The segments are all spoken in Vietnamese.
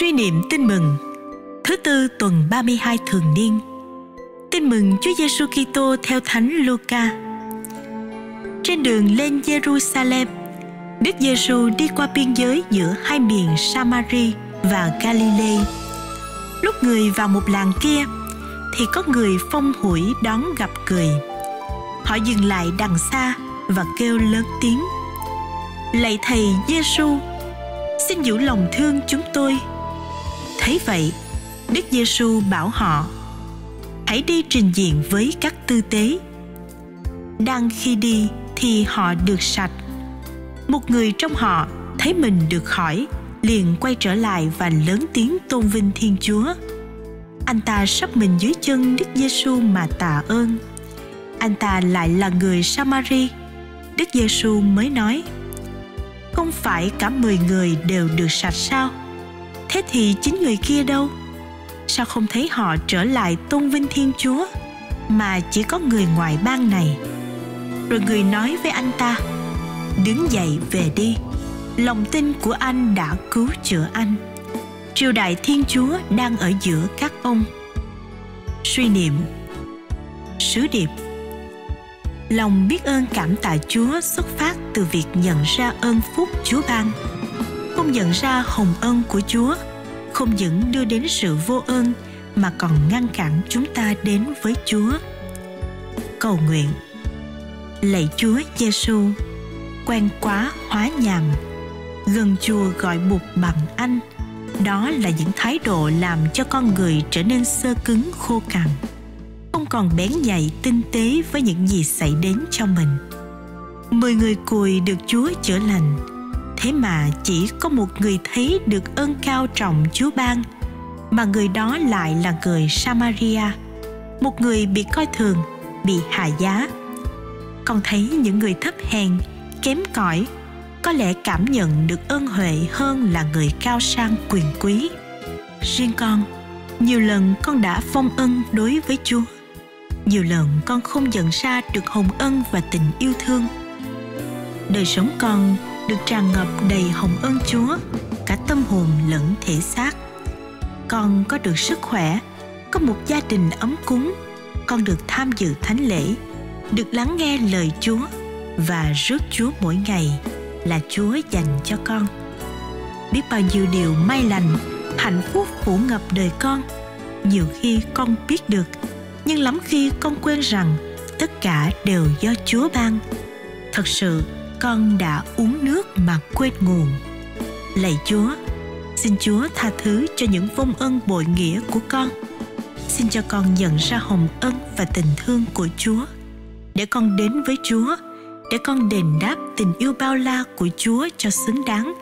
Suy niệm tin mừng Thứ tư tuần 32 thường niên Tin mừng Chúa Giêsu Kitô theo Thánh Luca. Trên đường lên Jerusalem, Đức Giêsu đi qua biên giới giữa hai miền Samari và Galilee. Lúc người vào một làng kia, thì có người phong hủi đón gặp cười. Họ dừng lại đằng xa và kêu lớn tiếng: Lạy thầy Giêsu, xin giữ lòng thương chúng tôi. Thấy vậy, Đức Giêsu bảo họ: Hãy đi trình diện với các tư tế. Đang khi đi thì họ được sạch. Một người trong họ thấy mình được khỏi, liền quay trở lại và lớn tiếng tôn vinh Thiên Chúa. Anh ta sắp mình dưới chân Đức Giêsu mà tạ ơn. Anh ta lại là người Samari. Đức Giêsu mới nói: Không phải cả mười người đều được sạch sao? Thế thì chính người kia đâu? sao không thấy họ trở lại tôn vinh thiên chúa, mà chỉ có người ngoại bang này? Rồi người nói với anh ta, đứng dậy về đi, lòng tin của anh đã cứu chữa anh. Triều đại thiên chúa đang ở giữa các ông. Suy niệm. Sứ điệp. Lòng biết ơn cảm tạ chúa xuất phát từ việc nhận ra ơn phúc chúa ban không nhận ra hồng ân của chúa không những đưa đến sự vô ơn mà còn ngăn cản chúng ta đến với Chúa. Cầu nguyện Lạy Chúa Giêsu, quen quá hóa nhàm, gần chùa gọi bụt bằng anh. Đó là những thái độ làm cho con người trở nên sơ cứng khô cằn, không còn bén nhạy tinh tế với những gì xảy đến cho mình. Mười người cùi được Chúa chữa lành, thế mà chỉ có một người thấy được ơn cao trọng Chúa ban mà người đó lại là người Samaria, một người bị coi thường, bị hạ giá. Con thấy những người thấp hèn, kém cỏi có lẽ cảm nhận được ơn huệ hơn là người cao sang quyền quý. Riêng con, nhiều lần con đã phong ân đối với Chúa. Nhiều lần con không nhận ra được hồng ân và tình yêu thương. Đời sống con được tràn ngập đầy hồng ơn Chúa, cả tâm hồn lẫn thể xác. Con có được sức khỏe, có một gia đình ấm cúng, con được tham dự thánh lễ, được lắng nghe lời Chúa và rước Chúa mỗi ngày là Chúa dành cho con. Biết bao nhiêu điều may lành, hạnh phúc phủ ngập đời con. Nhiều khi con biết được, nhưng lắm khi con quên rằng tất cả đều do Chúa ban. Thật sự, con đã uống nước mà quên nguồn. Lạy chúa, xin chúa tha thứ cho những vong ân bội nghĩa của con. Xin cho con nhận ra hồng ân và tình thương của chúa. Để con đến với chúa, để con đền đáp tình yêu bao la của chúa cho xứng đáng.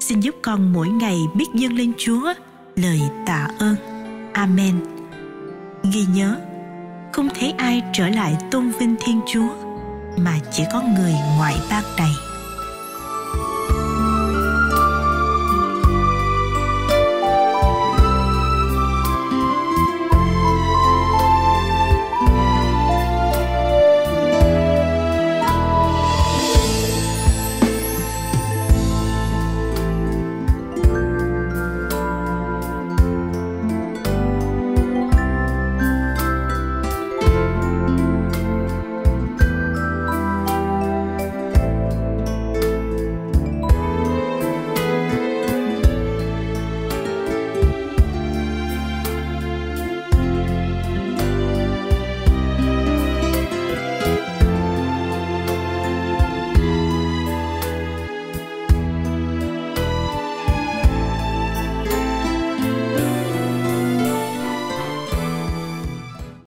Xin giúp con mỗi ngày biết dâng lên chúa lời tạ ơn. Amen. Ghi nhớ, không thấy ai trở lại tôn vinh thiên chúa mà chỉ có người ngoại bang này.